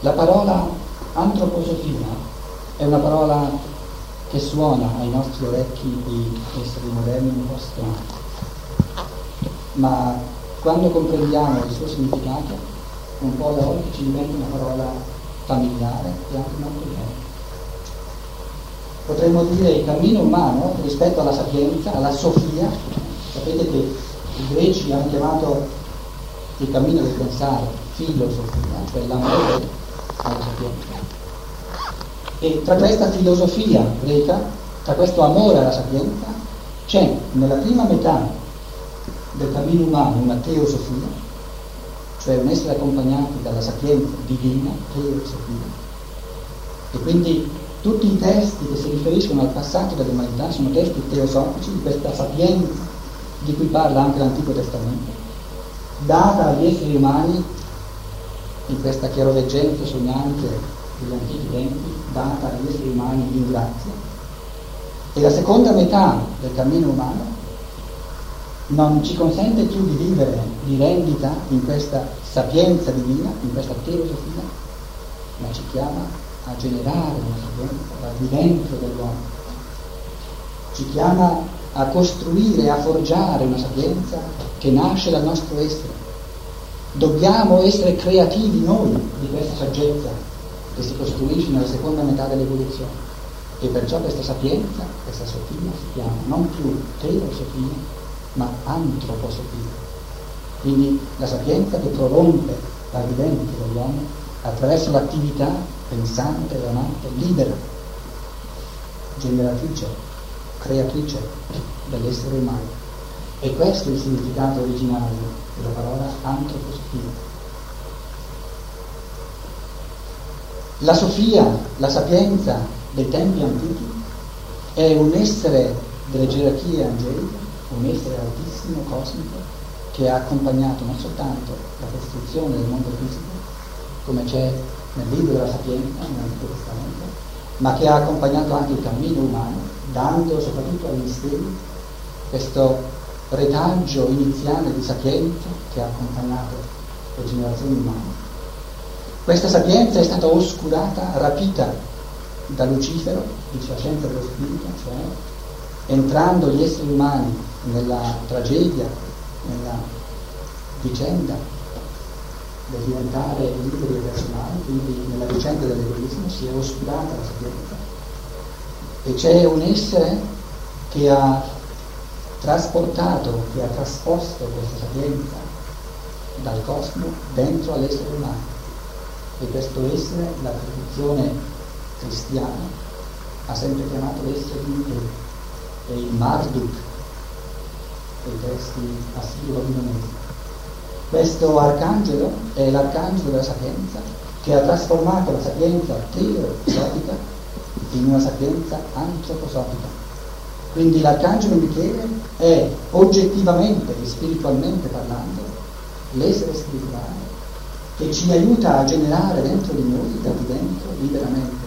La parola antroposofia è una parola che suona ai nostri orecchi di esseri moderni un po' strana, ma quando comprendiamo il suo significato, un po' alla volta ci diventa una parola familiare e anche molto bella. Potremmo dire il cammino umano rispetto alla sapienza, alla sofia, sapete che i greci hanno chiamato il cammino del pensare filosofia, cioè l'amore alla sapienza. E tra questa filosofia greca, tra questo amore alla sapienza, c'è nella prima metà del cammino umano una teosofia, cioè un essere accompagnati dalla sapienza divina, teosofia. E quindi tutti i testi che si riferiscono al passato dell'umanità sono testi teosofici di questa sapienza di cui parla anche l'Antico Testamento, data agli esseri umani in questa chiaroveggenza sognante degli antichi tempi, data agli esseri umani in grazia. E la seconda metà del cammino umano non ci consente più di vivere di rendita in questa sapienza divina, in questa teosofia, ma ci chiama a generare una sapienza da di dentro dell'uomo. Ci chiama a costruire, a forgiare una sapienza che nasce dal nostro essere. Dobbiamo essere creativi noi di questa saggezza che si costruisce nella seconda metà dell'evoluzione. E perciò questa sapienza, questa sofia si chiama non più teosofia, ma antroposofia. Quindi la sapienza che prorompe la vivente dell'uomo attraverso l'attività pensante, amante, libera, generatrice, creatrice dell'essere umano. E questo è il significato originario della parola antroposofia. La Sofia, la sapienza dei tempi antichi, è un essere delle gerarchie angeliche, un essere altissimo, cosmico, che ha accompagnato non soltanto la costruzione del mondo fisico, come c'è nel libro della Sapienza, nell'Antico Testamento, ma che ha accompagnato anche il cammino umano, dando soprattutto ai misteri questo retaggio iniziale di sapienza che ha accompagnato le generazioni umane questa sapienza è stata oscurata, rapita da Lucifero, scienza dello spirito, cioè entrando gli esseri umani nella tragedia, nella vicenda del diventare liberi e personali, quindi nella vicenda dell'egoismo, si è oscurata la sapienza. E c'è un essere che ha trasportato, che ha trasposto questa sapienza dal cosmo dentro all'essere umano e questo essere la tradizione cristiana ha sempre chiamato l'essere di Dio e il Marduk dei testi assiro-babilonesi. Questo arcangelo è l'arcangelo della sapienza che ha trasformato la sapienza teosofica in una sapienza antroposofica. Quindi l'arcangelo Michele è oggettivamente e spiritualmente parlando l'essere spirituale che ci aiuta a generare dentro di noi, da di dentro, liberamente,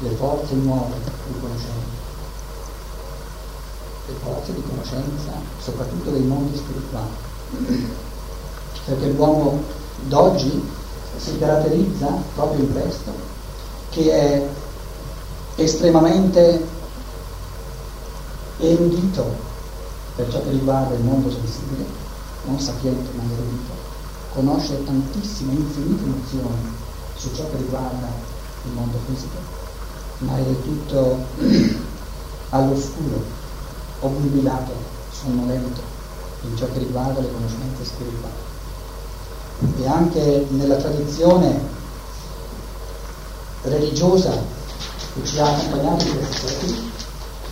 le forze nuove di conoscenza. Le forze di conoscenza, soprattutto dei mondi spirituali. Perché l'uomo d'oggi si caratterizza proprio in questo, che è estremamente erudito per ciò che riguarda il mondo sensibile, non sapiente ma erudito conosce tantissime, infinite nozioni su ciò che riguarda il mondo fisico, ma è del tutto all'oscuro, obnubilato, sonnolento in ciò che riguarda le conoscenze spirituali. E anche nella tradizione religiosa che ci ha accompagnato in questi secoli,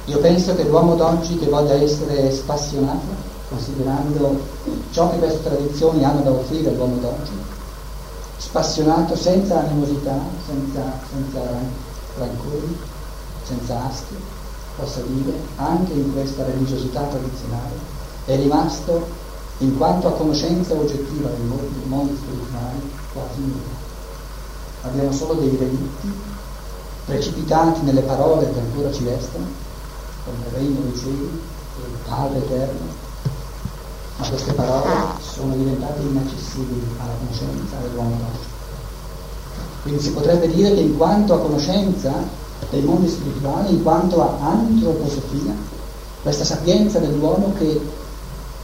io penso che l'uomo d'oggi che voglia essere spassionato considerando ciò che queste tradizioni hanno da offrire all'uomo d'oggi, spassionato senza animosità, senza, senza rancori, senza asti, possa dire, anche in questa religiosità tradizionale, è rimasto, in quanto a conoscenza oggettiva dei mondi spirituali, quasi nulla. Abbiamo solo dei relitti precipitati nelle parole che ancora ci restano, il regno dei cieli, il Padre eterno, ma queste parole sono diventate inaccessibili alla conoscenza dell'uomo d'oggi. Quindi si potrebbe dire che in quanto a conoscenza dei mondi spirituali, in quanto a antroposofia, questa sapienza dell'uomo che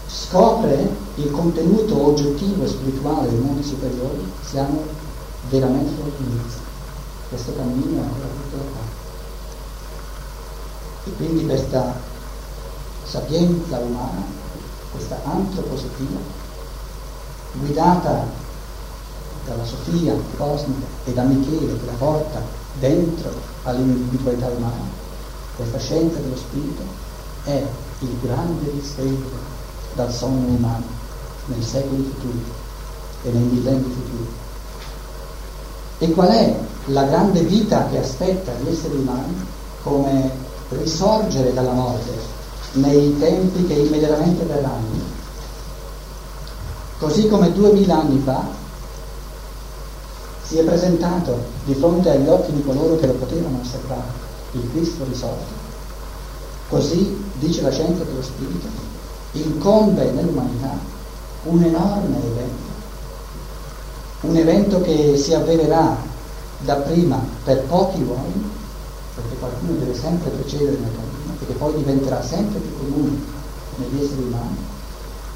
scopre il contenuto oggettivo e spirituale dei mondi superiori, siamo veramente all'inizio. Questo cammino è ancora tutto da fare. E quindi questa sapienza umana, questa antroposofia, guidata dalla Sofia cosmica e da Michele che la porta dentro all'individualità umana, questa scienza dello spirito è il grande risveglio dal sonno umano nei secoli futuri e nei millenni futuri. E qual è la grande vita che aspetta gli esseri umani come risorgere dalla morte nei tempi che immediatamente verranno? Così come duemila anni fa si è presentato di fronte agli occhi di coloro che lo potevano osservare il Cristo risorto, così dice la scienza dello Spirito, incombe nell'umanità un enorme evento, un evento che si avvererà dapprima per pochi uomini, perché qualcuno deve sempre precedere nel cammino, che poi diventerà sempre più comune negli esseri umani,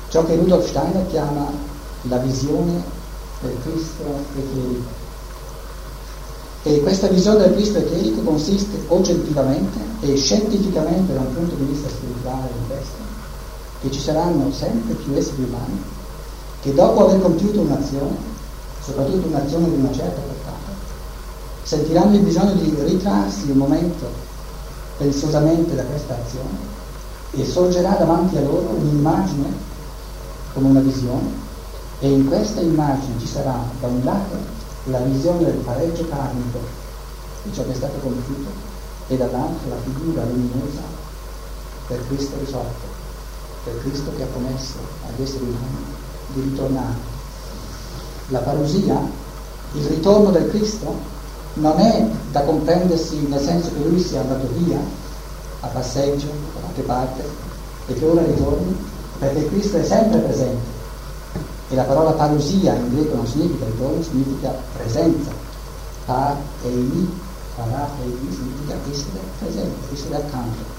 ciò che Rudolf Steiner chiama la visione del Cristo eterico. E questa visione del Cristo eterico consiste oggettivamente e scientificamente da un punto di vista spirituale in questo, che ci saranno sempre più esseri umani che dopo aver compiuto un'azione, soprattutto un'azione di una certa sentiranno il bisogno di ritrarsi un momento pensiosamente da questa azione e sorgerà davanti a loro un'immagine come una visione e in questa immagine ci sarà da un lato la visione del pareggio karmico di ciò che è stato compiuto e dall'altro la figura luminosa del Cristo risorto per Cristo che ha promesso agli esseri umani di ritornare. La parusia, il ritorno del Cristo, non è da comprendersi nel senso che lui sia andato via a passeggio da qualche parte e che ora ritorni, perché Cristo è sempre presente. E la parola parusia in greco non significa ritorno, significa presenza. Par ei, para ei significa essere presente, essere accanto.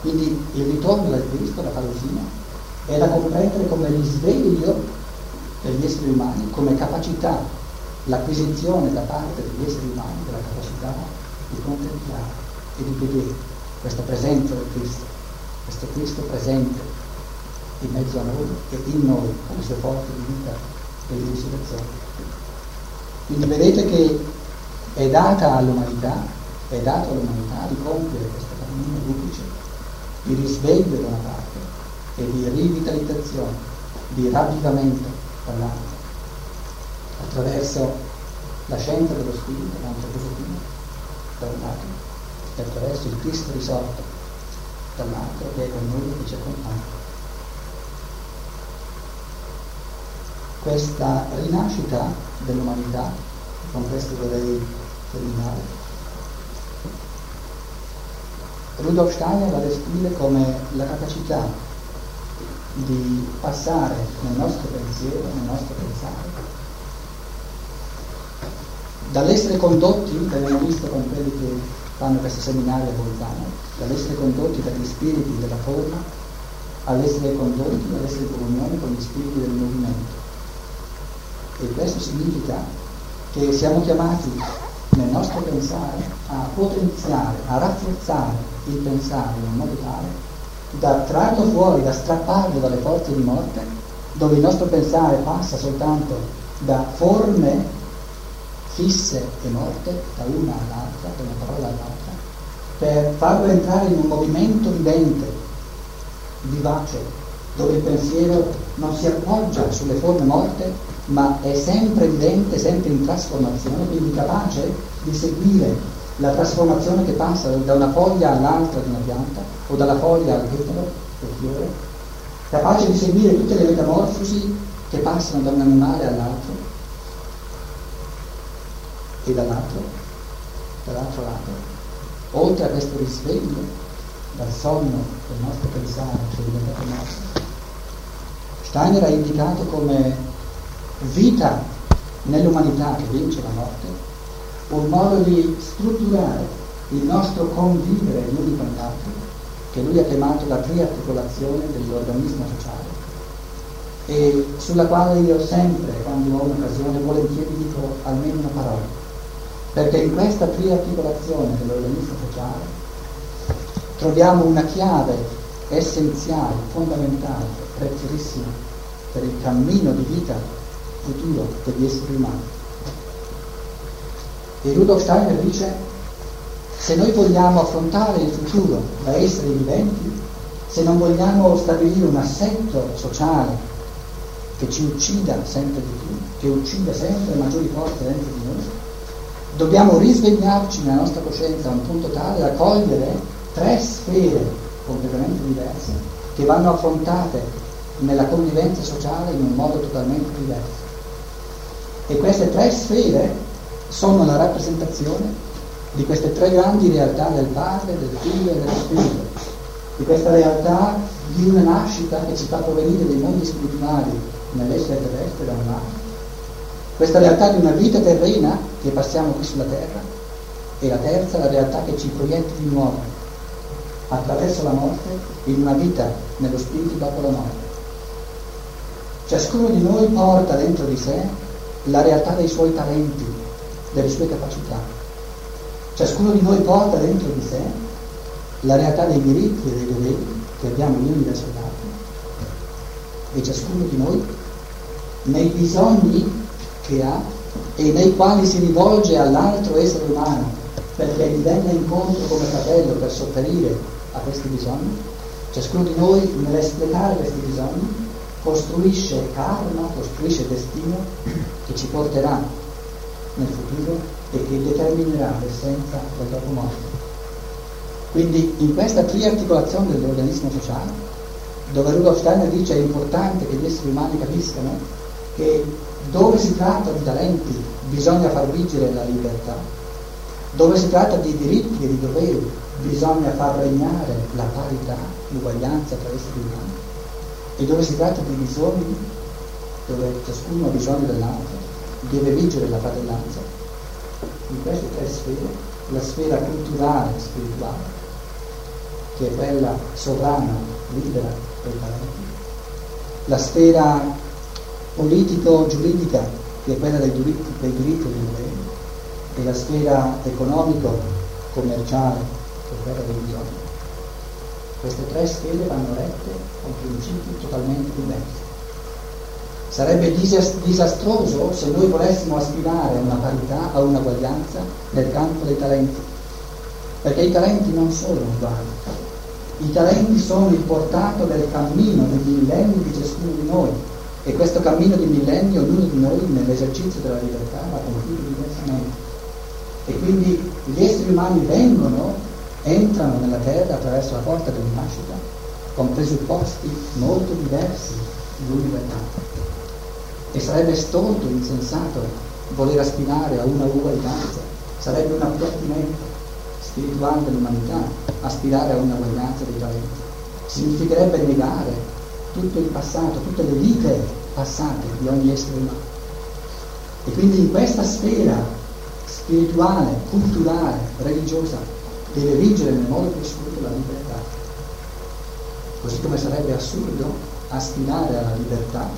Quindi il ritorno del Cristo, la parousia, è da comprendere come risveglio degli esseri umani, come capacità, l'acquisizione da parte degli esseri umani della capacità di contemplare e di vedere questa presenza del Cristo, questo Cristo presente in mezzo a noi e in noi con le sue forze di vita e di risurrezione. Quindi vedete che è data all'umanità, è dato all'umanità di compiere questo cammino duplice di risveglio da una parte e di rivitalizzazione, di ravvivamento dall'altra, attraverso la scienza dello spirito, l'antropologia, da un lato, e attraverso il Cristo risorto dall'altro che è con noi e ci accompagna. Questa rinascita dell'umanità, con questo vorrei terminare, Rudolf Steiner la descrive come la capacità di passare nel nostro pensiero, nel nostro pensare, dall'essere condotti, abbiamo visto con quelli che fanno questo seminario a Bolzano, dall'essere condotti dagli spiriti della forma all'essere condotti, all'essere in comunione con gli spiriti del movimento. E questo significa che siamo chiamati nel nostro pensare a potenziare, a rafforzare il pensare in modo tale da trarlo fuori, da strapparlo dalle forze di morte, dove il nostro pensare passa soltanto da forme fisse e morte, da una all'altra, da una parola all'altra, per farlo entrare in un movimento vivente, vivace, dove il pensiero non si appoggia sulle forme morte, ma è sempre vivente, sempre in trasformazione, quindi capace di seguire la trasformazione che passa da una foglia all'altra di una pianta o dalla foglia al petalo del fiore, capace di seguire tutte le metamorfosi che passano da un animale all'altro e dall'altro, dall'altro lato. Oltre a questo risveglio dal sonno del nostro pensare che è diventato nostro, Steiner ha indicato come vita nell'umanità che vince la morte un modo di strutturare il nostro convivere gli uni con gli altri, che lui ha chiamato la triarticolazione dell'organismo sociale, e sulla quale io sempre, quando ho un'occasione, volentieri dico almeno una parola, perché in questa triarticolazione dell'organismo sociale troviamo una chiave essenziale, fondamentale, preziosissima per il cammino di vita futuro degli esseri umani. E Rudolf Steiner dice, se noi vogliamo affrontare il futuro da esseri viventi, se non vogliamo stabilire un assetto sociale che ci uccida sempre di più, che uccide sempre maggiori forze dentro di noi, dobbiamo risvegliarci nella nostra coscienza a un punto tale da cogliere tre sfere completamente diverse che vanno affrontate nella convivenza sociale in un modo totalmente diverso. E queste tre sfere sono la rappresentazione di queste tre grandi realtà del Padre, del Figlio e dello Spirito, di questa realtà di una nascita che ci fa provenire dei mondi spirituali nell'essere terrestre da un lato, questa realtà di una vita terrena che passiamo qui sulla terra e la terza la realtà che ci proietta di nuovo attraverso la morte in una vita nello spirito dopo la morte. Ciascuno di noi porta dentro di sé la realtà dei suoi talenti, delle sue capacità. Ciascuno di noi porta dentro di sé la realtà dei diritti e dei doveri che abbiamo gli uni verso gli. E ciascuno di noi nei bisogni che ha e nei quali si rivolge all'altro essere umano perché gli venga incontro come fratello per sopperire a questi bisogni, ciascuno di noi nell'espletare questi bisogni costruisce karma, costruisce destino che ci porterà nel futuro e che determinerà l'essenza del dopo morte. Quindi in questa triarticolazione dell'organismo sociale, dove Rudolf Steiner dice è importante che gli esseri umani capiscano che dove si tratta di talenti bisogna far vigere la libertà, dove si tratta di diritti e di doveri bisogna far regnare la parità, l'uguaglianza tra esseri umani, e dove si tratta di bisogni, dove ciascuno ha bisogno dell'altro, deve vigere la fratellanza. In queste tre sfere, la sfera culturale e spirituale, che è quella sovrana, libera dei talenti, la sfera politico-giuridica, che è quella dei diritti, dei diritti dei doveri, e la sfera economico-commerciale, che è quella dei bisogni. Queste tre sfere vanno rette con principi totalmente diversi. Sarebbe disastroso se noi volessimo aspirare a una parità, a una uguaglianza nel campo dei talenti, perché i talenti non sono uguali. I talenti sono il portato del cammino degli millenni di ciascuno di noi, e questo cammino di millennio ognuno di noi nell'esercizio della libertà va compiuto diversamente. E quindi gli esseri umani vengono, entrano nella terra attraverso la porta della nascita con presupposti molto diversi l'uni dall'altro. E sarebbe stolto, insensato voler aspirare a una uguaglianza, sarebbe un appiattimento spirituale dell'umanità aspirare a una uguaglianza dei talenti. Significherebbe negare tutto il passato, tutte le vite passate di ogni essere umano. E quindi in questa sfera spirituale, culturale, religiosa, deve vigere nel modo più assoluto la libertà. Così come sarebbe assurdo aspirare alla libertà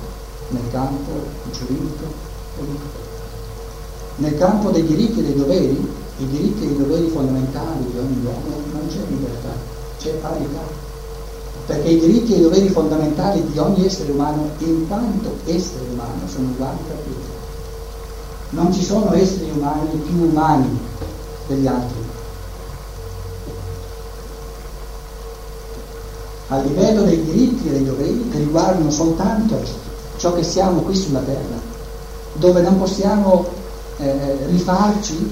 nel campo giuridico politico. Nel campo dei diritti e dei doveri, i diritti e i doveri fondamentali di ogni uomo non c'è libertà, c'è parità perché i diritti e i doveri fondamentali di ogni essere umano, in quanto essere umano, sono uguali per tutti. Non ci sono esseri umani più umani degli altri. A livello dei diritti e dei doveri che riguardano soltanto ciò che siamo qui sulla terra, dove non possiamo eh, rifarci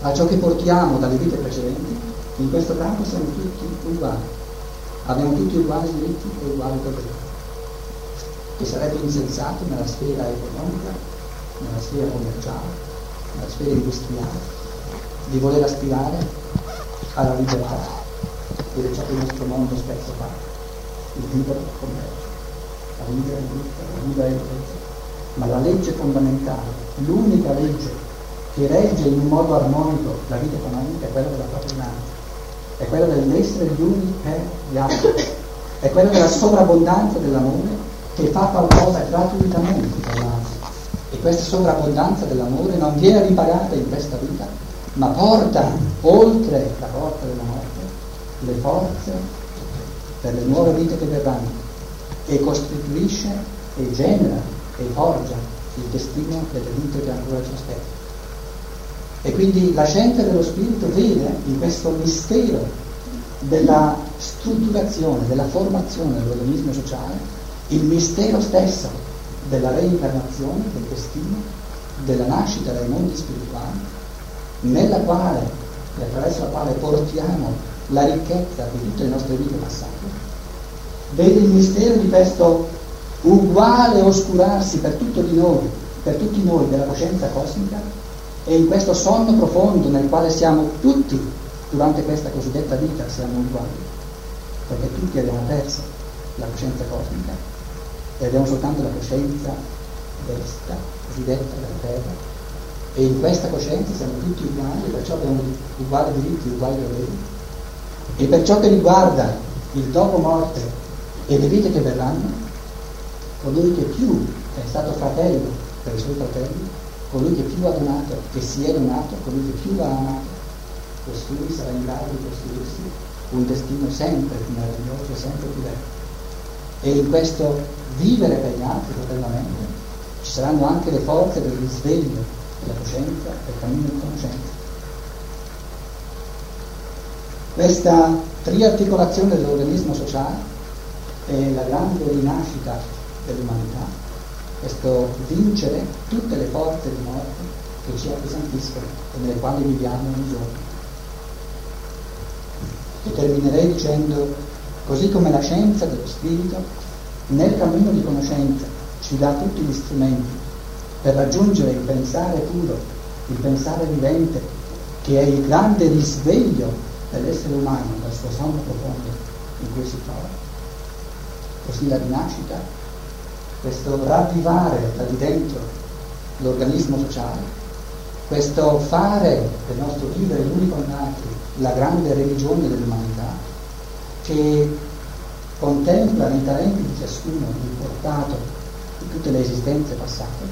a ciò che portiamo dalle vite precedenti, in questo campo siamo tutti uguali abbiamo tutti uguali diritti e uguali doveri, che sarebbe insensato nella sfera economica, nella sfera commerciale, nella sfera industriale, di voler aspirare alla libertà, è ciò che il nostro mondo spesso fa, il libero commercio, la libera industria, la libera impresa. Ma la legge fondamentale, l'unica legge che regge in un modo armonico la vita economica è quella della propria è quella dell'essere gli uni per gli altri, è quella della sovrabbondanza dell'amore che fa qualcosa gratuitamente per l'altro. E questa sovrabbondanza dell'amore non viene ripagata in questa vita, ma porta oltre la porta della morte le forze per le nuove vite che verranno e costituisce e genera e forgia il destino delle vite che ancora ci aspettano. E quindi la scienza dello spirito vede in questo mistero della strutturazione, della formazione dell'organismo sociale, il mistero stesso della reincarnazione, del destino, della nascita dai mondi spirituali, nella quale e attraverso la quale portiamo la ricchezza di tutte le nostre vite passate, vede il mistero di questo uguale oscurarsi per tutto di noi, per tutti noi della coscienza cosmica e in questo sonno profondo nel quale siamo tutti durante questa cosiddetta vita siamo uguali, perché tutti abbiamo perso la coscienza cosmica. E abbiamo soltanto la coscienza desta, cosiddetta della terra, e in questa coscienza siamo tutti uguali, perciò abbiamo uguali diritti, uguali doveri. E per ciò che riguarda il dopo morte e le vite che verranno, colui che più è stato fratello per i suoi fratelli colui che più ha donato, che si è donato, colui che più ha amato, costui sarà in grado di costruirsi un destino sempre più meraviglioso sempre più bello. E in questo vivere per gli altri fraternamente ci saranno anche le forze del risveglio della coscienza, del cammino di conoscenza. Questa triarticolazione dell'organismo sociale è la grande rinascita dell'umanità questo vincere tutte le forze di morte che ci appesantiscono e nelle quali viviamo ogni giorno. E terminerei dicendo, così come la scienza dello spirito, nel cammino di conoscenza ci dà tutti gli strumenti per raggiungere il pensare puro, il pensare vivente, che è il grande risveglio dell'essere umano dal suo sonno profondo in cui si trova. Così la rinascita questo ravvivare da di dentro l'organismo sociale, questo fare del nostro vivere l'uni con altri la grande religione dell'umanità, che contempla nei talenti di ciascuno il portato di tutte le esistenze passate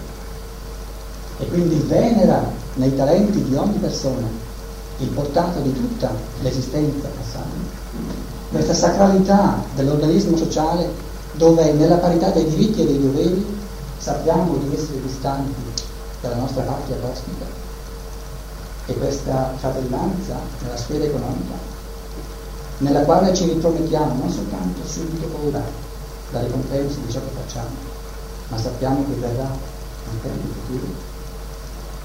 e quindi venera nei talenti di ogni persona il portato di tutta l'esistenza passata. Questa sacralità dell'organismo sociale dove nella parità dei diritti e dei doveri sappiamo di essere distanti dalla nostra patria cosmica e questa fratellanza nella sfera economica, nella quale ci ripromettiamo non soltanto subito ora la ricompensa di ciò che facciamo, ma sappiamo che verrà anche nel futuro.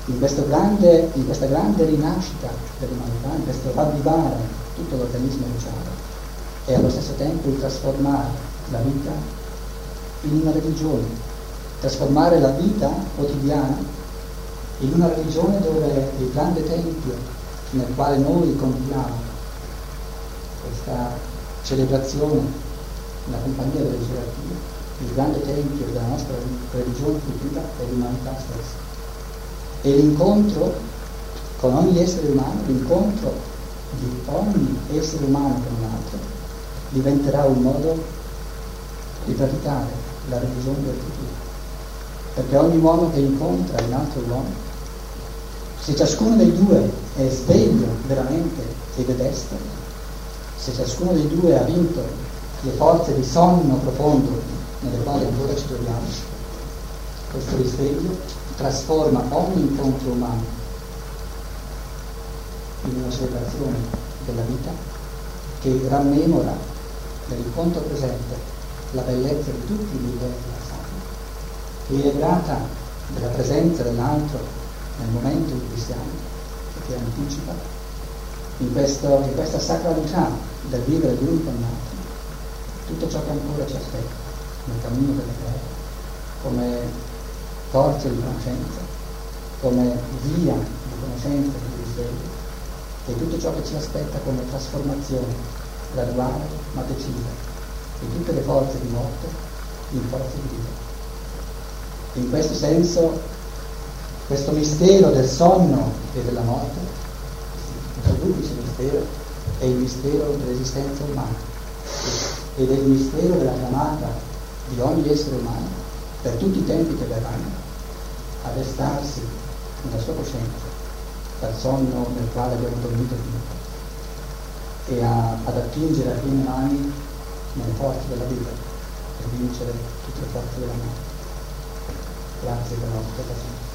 In, grande, in questa grande rinascita dell'umanità, in questo ravvivare tutto l'organismo sociale e allo stesso tempo il trasformare la vita in una religione, trasformare la vita quotidiana in una religione dove il grande tempio nel quale noi compiamo questa celebrazione nella compagnia delle gerarchie, il grande tempio della nostra religione futura è l'umanità stessa. E l'incontro con ogni essere umano, l'incontro di ogni essere umano con un altro, diventerà un modo di praticare la religione del futuro. Perché ogni uomo che incontra un altro uomo, se ciascuno dei due è sveglio veramente ed è destro, se ciascuno dei due ha vinto le forze di sonno profondo nelle quali ancora ci troviamo, questo risveglio trasforma ogni incontro umano in una celebrazione della vita che rammemora nell'incontro presente la bellezza di tutti i livelli passati, che è grata della presenza dell'altro nel momento in cui siamo, che anticipa in, questo, in questa sacralità del vivere l'uno con l'altro, tutto ciò che ancora ci aspetta nel cammino delle terre, come forza di conoscenza, come via di conoscenza e di risveglio, e tutto ciò che ci aspetta come trasformazione graduale ma decisa di tutte le forze di morte in forze di vita. In questo senso questo mistero del sonno e della morte, questo duplice mistero, è il mistero dell'esistenza umana ed è il mistero della chiamata di ogni essere umano per tutti i tempi che verranno a destarsi nella sua coscienza dal sonno nel quale abbiamo dormito finito e a, ad attingere a piene mani nelle forze della vita per vincere tutte le forze della morte. Grazie per la vostra attenzione.